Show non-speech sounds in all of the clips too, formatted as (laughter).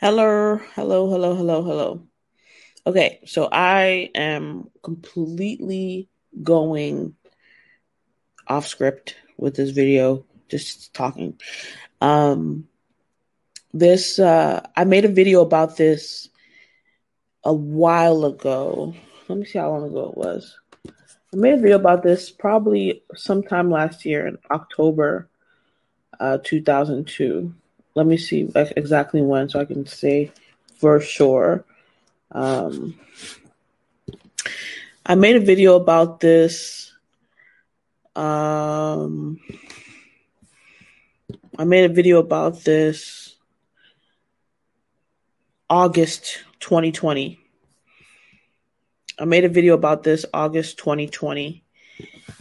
Hello, hello, hello, hello, hello. Okay, so I am completely going off script with this video, just talking. Um, this uh, I made a video about this a while ago. Let me see how long ago it was. I made a video about this probably sometime last year in October uh, 2002. Let me see exactly when so I can say for sure. Um, I made a video about this. Um, I made a video about this August 2020. I made a video about this August 2020,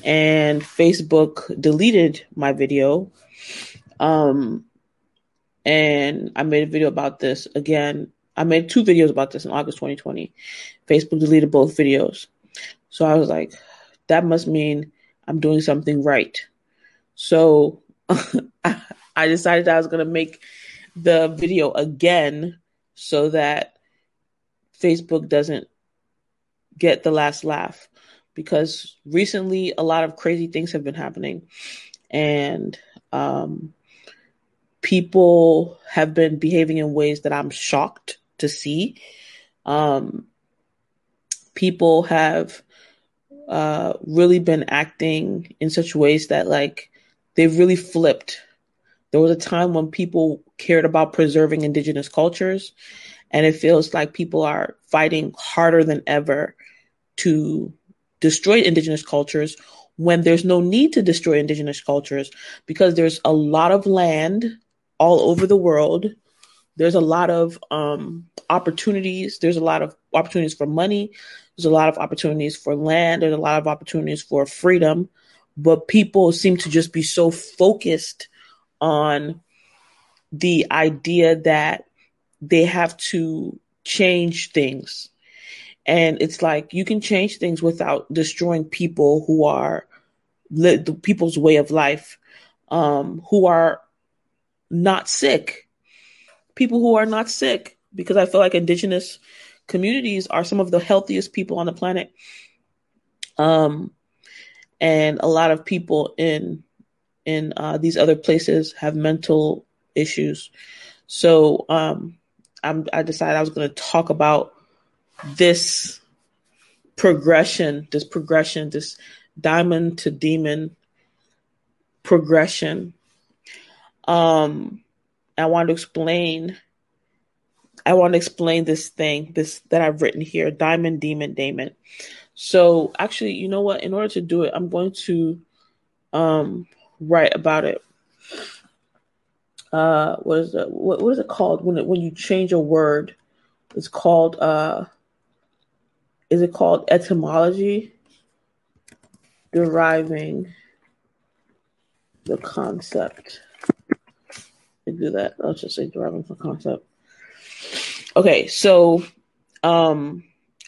and Facebook deleted my video. Um, and I made a video about this again. I made two videos about this in August 2020. Facebook deleted both videos. So I was like, that must mean I'm doing something right. So (laughs) I decided I was going to make the video again so that Facebook doesn't get the last laugh because recently a lot of crazy things have been happening and um, people have been behaving in ways that I'm shocked to see. Um, people have uh, really been acting in such ways that like they've really flipped. There was a time when people cared about preserving indigenous cultures, and it feels like people are fighting harder than ever to destroy indigenous cultures when there's no need to destroy indigenous cultures because there's a lot of land all over the world. There's a lot of um, opportunities. There's a lot of opportunities for money. There's a lot of opportunities for land. There's a lot of opportunities for freedom. But people seem to just be so focused on the idea that they have to change things and it's like you can change things without destroying people who are the people's way of life, um, who are not sick. People who are not sick, because I feel like indigenous communities are some of the healthiest people on the planet. Um, and a lot of people in in uh, these other places have mental issues. So um, I decided I was going to talk about this progression, this progression, this daimon to demon progression. Um, I want to explain. I want to explain this thing, this that I've written here, daimon, demon, daemon. So actually, you know what? In order to do it, I'm going to um, write about it. Uh, what is it? What, what is it called when it, when you change a word? It's called uh, is it called etymology? Deriving the concept. I do that. Let's just say driving the concept. Okay, so um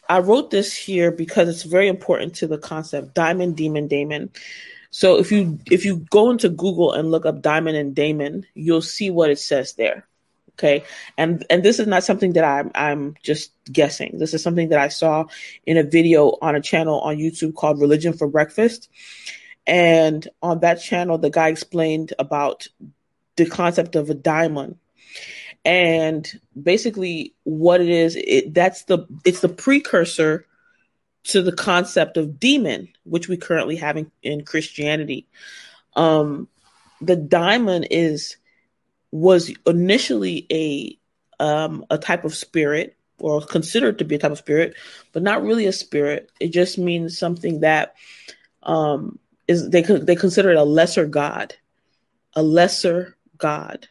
I wrote this here because it's very important to the concept daimon, demon, daemon. So if you if you go into Google and look up daimon and daemon, you'll see what it says there. Okay. And and this is not something that I'm I'm just guessing. This is something that I saw in a video on a channel on YouTube called Religion for Breakfast. And on that channel, the guy explained about the concept of a daimon. And basically what it is, it that's the it's the precursor to the concept of demon, which we currently have in, in Christianity. Um the daimon is was initially a um, a type of spirit or considered to be a type of spirit, but not really a spirit. It just means something that um, is they they consider it a lesser god, a lesser god.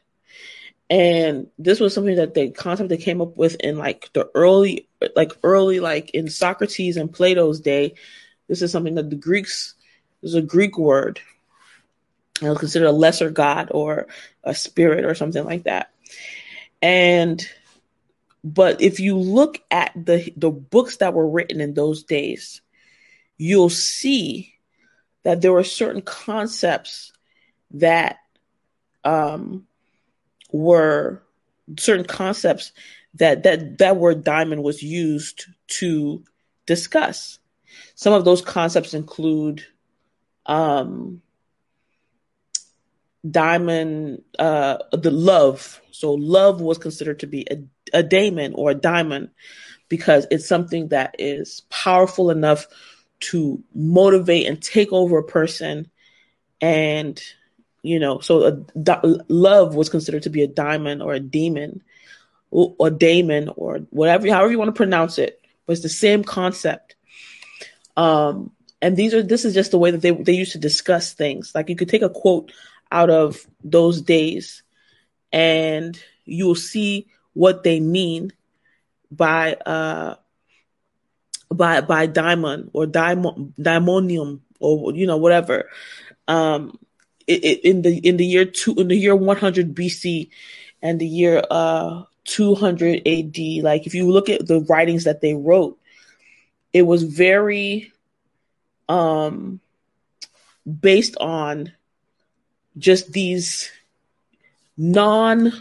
And this was something that the concept they came up with in like the early, like early, like in Socrates and Plato's day. This is something that the Greeks, is a Greek word, and was considered a lesser god or a spirit or something like that. And but if you look at the the books that were written in those days, you'll see that there were certain concepts that um, were certain concepts that that that word daimon was used to discuss. Some of those concepts include um, daimon, uh, the love. So love was considered to be a, a daemon or a daimon because it's something that is powerful enough to motivate and take over a person and you know so love was considered to be a daimon or a demon or, or daemon or whatever however you want to pronounce it it's the same concept. Um and these are this is just the way that they they used to discuss things. Like you could take a quote out of those days and you'll see what they mean by uh by by daimon or daimon diamonium or you know whatever. Um it, in the in the year two in the year 100 BC and the year uh 200 AD like if you look at the writings that they wrote it was very um based on just these non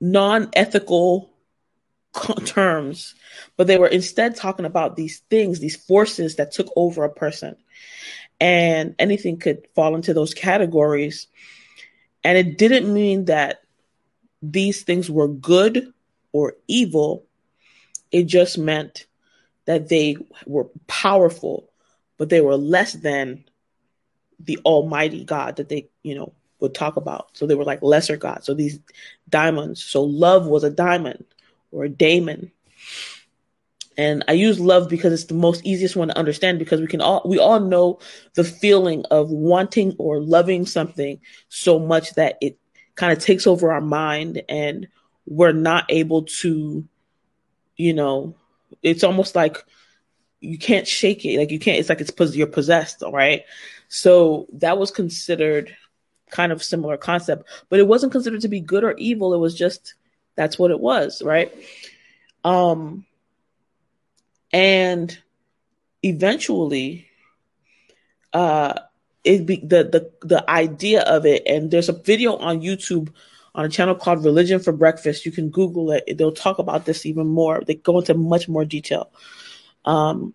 non-ethical terms but they were instead talking about these things these forces that took over a person and anything could fall into those categories. And it didn't mean that these things were good or evil. It just meant that they were powerful but they were less than the almighty god that they you know would talk about. So they were like lesser gods. So these daimons so love was a daimon or a daemon and i use love because it's the most easiest one to understand because we can all we all know the feeling of wanting or loving something so much that it kind of takes over our mind and we're not able to you know it's almost like you can't shake it like you can't it's like it's you're possessed all right so that was considered kind of similar concept, but it wasn't considered to be good or evil. It was just that's what it was, right? Um, and eventually, uh, it be the the the idea of it. And there's a video on YouTube on a channel called Religion for Breakfast. You can Google it. They'll talk about this even more. They go into much more detail. Um,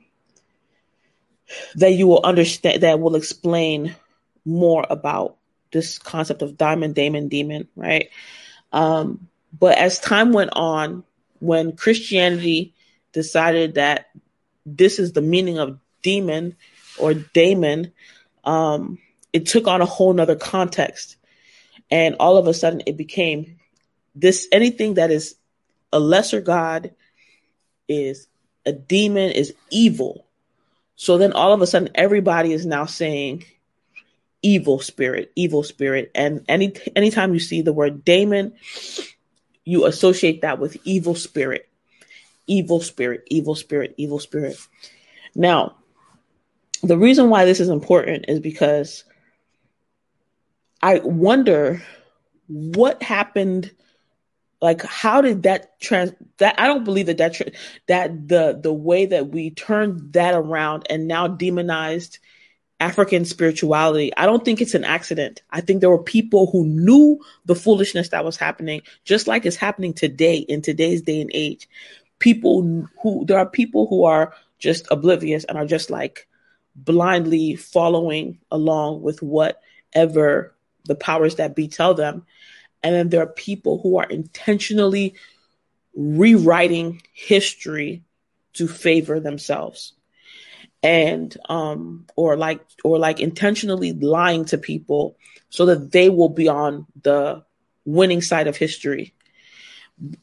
that you will understand that will explain more about this concept of daimon, daemon, demon, right? Um, but as time went on, when Christianity decided that this is the meaning of demon or daemon, um, it took on a whole nother context. And all of a sudden it became this anything that is a lesser God is a demon, is evil. So then all of a sudden everybody is now saying evil spirit, evil spirit. And any anytime you see the word daemon, you associate that with evil spirit. Evil spirit, evil spirit, evil spirit. Now, the reason why this is important is because I wonder what happened like how did that trans that i don't believe that that that the the way that we turned that around and now demonized african spirituality i don't think it's an accident i think there were people who knew the foolishness that was happening just like it's happening today in today's day and age people who there are people who are just oblivious and are just like blindly following along with whatever the powers that be tell them. And then there are people who are intentionally rewriting history to favor themselves. And um or like or like intentionally lying to people so that they will be on the winning side of history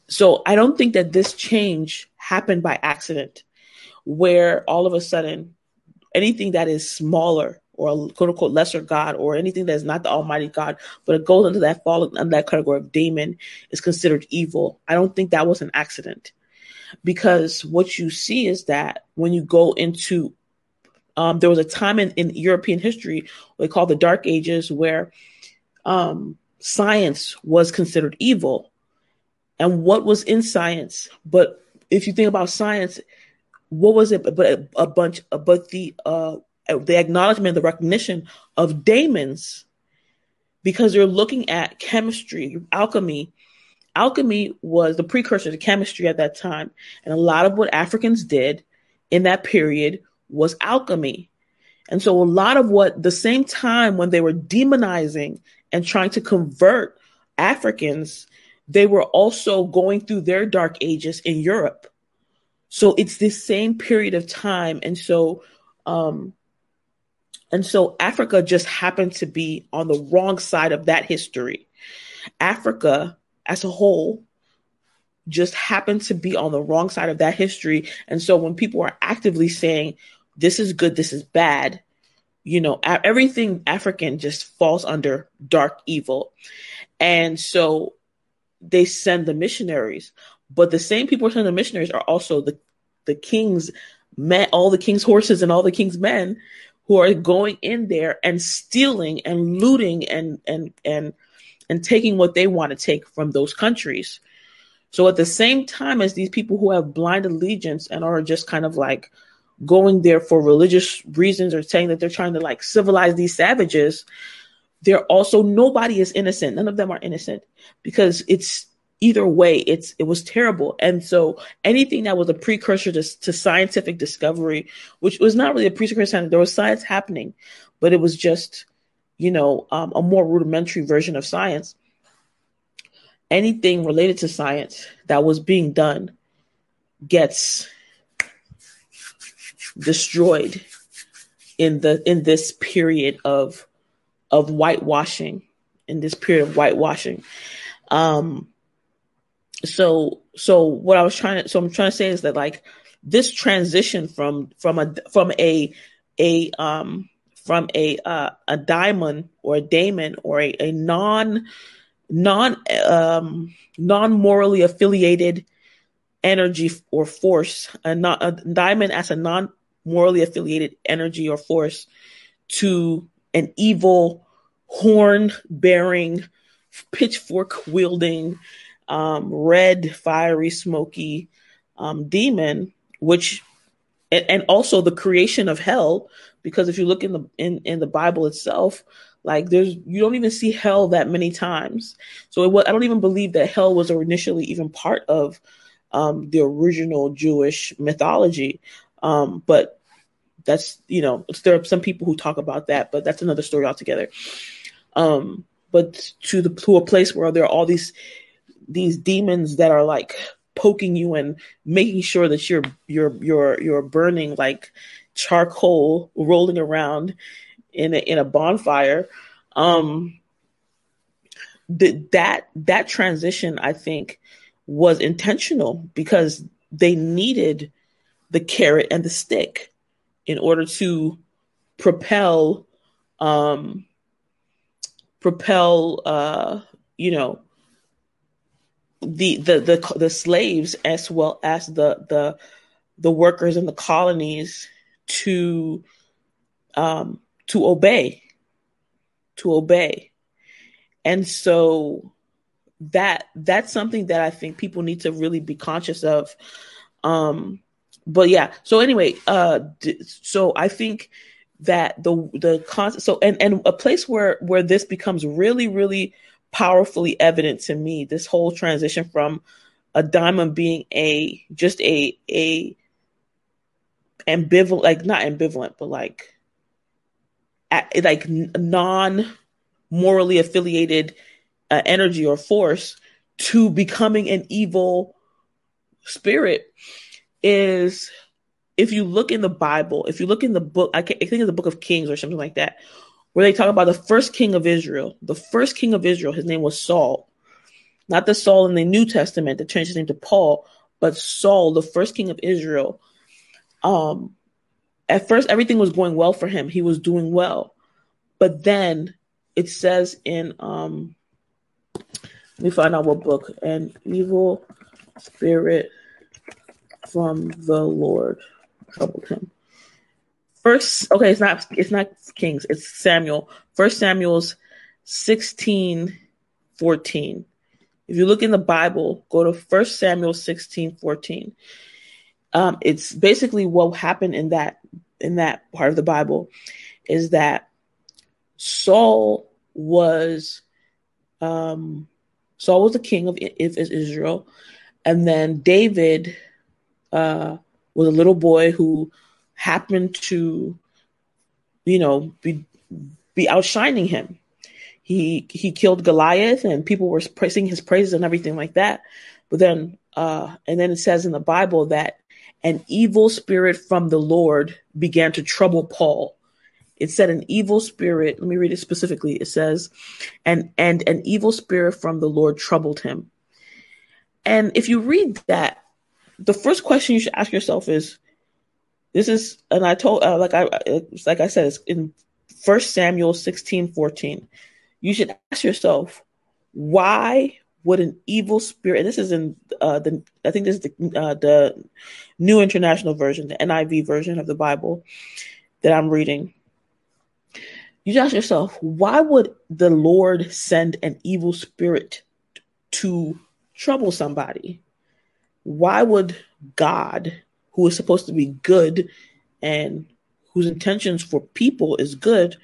so i don't think that this change happened by accident where all of a sudden anything that is smaller or a quote unquote lesser God or anything that is not the Almighty God, but it goes into that fall under that category of demon is considered evil. I don't think that was an accident. Because what you see is that when you go into um, there was a time in, in European history they call the Dark Ages where um, science was considered evil. And what was in science? But if you think about science, what was it? But a, bunch, but the uh, the acknowledgement, the recognition of daemons, because you're looking at chemistry, alchemy, alchemy was the precursor to chemistry at that time. And a lot of what Africans did in that period was alchemy. And so a lot of what the same time when they were demonizing and trying to convert Africans, they were also going through their dark ages in Europe. So it's this same period of time. And so, um, and so Africa just happened to be on the wrong side of that history. Africa as a whole just happened to be on the wrong side of that history. And so when people are actively saying, this is good, this is bad, you know, everything African just falls under dark evil. And so they send the missionaries, but the same people who send the missionaries are also the, the king's men, all the king's horses and all the king's men who are going in there and stealing and looting and, and, and, and taking what they want to take from those countries. So at the same time as these people who have blind allegiance and are just kind of like going there for religious reasons or saying that they're trying to like civilize these savages, they're also nobody is innocent. None of them are innocent because it's either way it's it was terrible and so anything that was a precursor to, to scientific discovery which was not really a precursor there was science happening but it was just you know um, a more rudimentary version of science anything related to science that was being done gets destroyed in the in this period of of whitewashing in this period of whitewashing. Um so so what i was trying to so i'm trying to say is that like this transition from from a from a a um from a uh, a daimon or a daemon or a, a non non um non morally affiliated energy or force a, not, a daimon as a non morally affiliated energy or force to an evil horn bearing pitchfork wielding um, red fiery smoky um, demon which and, and also the creation of hell because if you look in the in, in the bible itself like there's you don't even see hell that many times. So it was, i don't even believe that hell was initially even part of um, the original jewish mythology. Um, but that's you know there are some people who talk about that but that's another story altogether. Um, but to the to a place where there are all these these demons that are like poking you and making sure that you're you're you're you're burning like charcoal rolling around in a, in a bonfire um the, that that transition i think was intentional because they needed the carrot and the stick in order to propel um propel uh you know the the the the slaves as well as the the the workers in the colonies to um to obey to obey. And so that that's something that i think people need to really be conscious of. Um but yeah so anyway uh so i think that the the concept so and and a place where where this becomes really really powerfully evident to me this whole transition from a daimon being a just a a ambivalent like not ambivalent but like like non morally affiliated uh, energy or force to becoming an evil spirit is if you look in the bible if you look in the book i, think it's the book of kings or something like that where they talk about the first king of Israel. The first king of Israel, his name was Saul. Not the Saul in the New Testament that changed his name to Paul, but Saul, the first king of Israel. Um, at first, everything was going well for him. He was doing well. But then it says in, um, let me find out what book, an evil spirit from the Lord troubled him. First, okay, it's not it's not Kings, it's Samuel. First Samuel's 16, 14. If you look in the Bible, go to First Samuel 16, 14. Um, it's basically what happened in that in that part of the Bible is that Saul was um Saul was the king of if is Israel, and then David uh, was a little boy who happened to, you know, be be outshining him. He he killed Goliath, and people were praising his praises and everything like that. But then, uh, and then it says in the Bible that an evil spirit from the Lord began to trouble Paul. It said an evil spirit, let me read it specifically. It says, and and an evil spirit from the Lord troubled him. And if you read that, the first question you should ask yourself is, this is, and I told, uh, like I, like I said, it's in First Samuel 16, 14. You should ask yourself, why would an evil spirit, and this is in uh, the, I think this is the, uh, the New International Version, the NIV version of the Bible that I'm reading. You ask yourself, why would the Lord send an evil spirit to trouble somebody? Why would God, who is supposed to be good and whose intentions for people is good,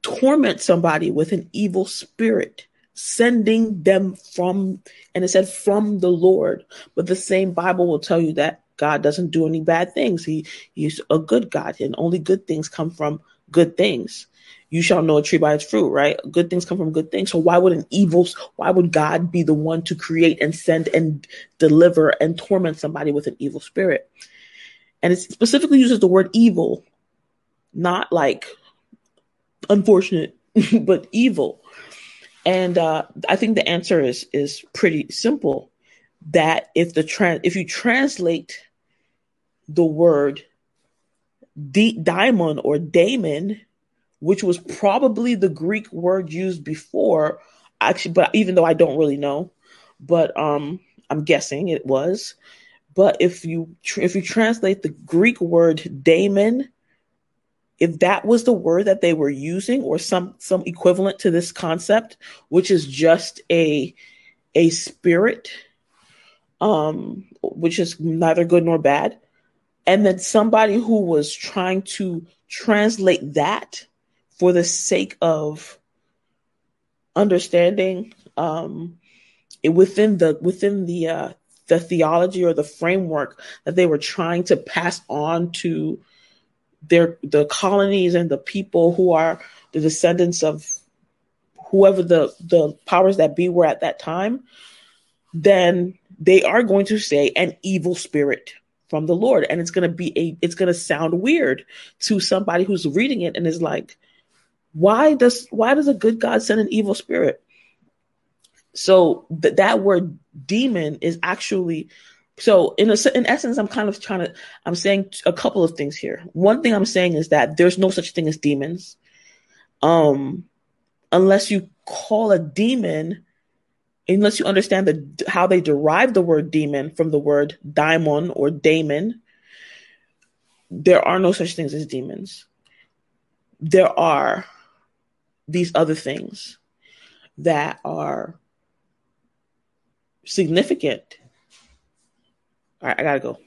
torment somebody with an evil spirit? sending them from, and it said from the Lord. But the same Bible will tell you that God doesn't do any bad things. He He's a good God, and only good things come from good things. You shall know a tree by its fruit, right? Good things come from good things. So why would an evil, why would God be the one to create and send and deliver and torment somebody with an evil spirit? And it specifically uses the word evil, not like unfortunate, (laughs) but evil. And uh, I think the answer is is pretty simple. That if the trans if you translate the word D- daimon or daemon, which was probably the Greek word used before, actually, but even though I don't really know, but um, I'm guessing it was. But if you tr- if you translate the Greek word daemon if that was the word that they were using or some some equivalent to this concept which is just a a spirit um which is neither good nor bad and then somebody who was trying to translate that for the sake of understanding um it within the within the uh the theology or the framework that they were trying to pass on to their the colonies and the people who are the descendants of whoever the the powers that be were at that time, then they are going to say an evil spirit from the Lord, and it's going to be a it's going to sound weird to somebody who's reading it and is like, why does why does a good God send an evil spirit? So th- that word demon is actually so in a, in essence, I'm kind of trying to, I'm saying a couple of things here. One thing I'm saying is that there's no such thing as demons. Um, unless you call a demon, unless you understand the, how they derive the word demon from the word daimon or daemon, there are no such things as demons. There are these other things that are significant all right, I gotta go.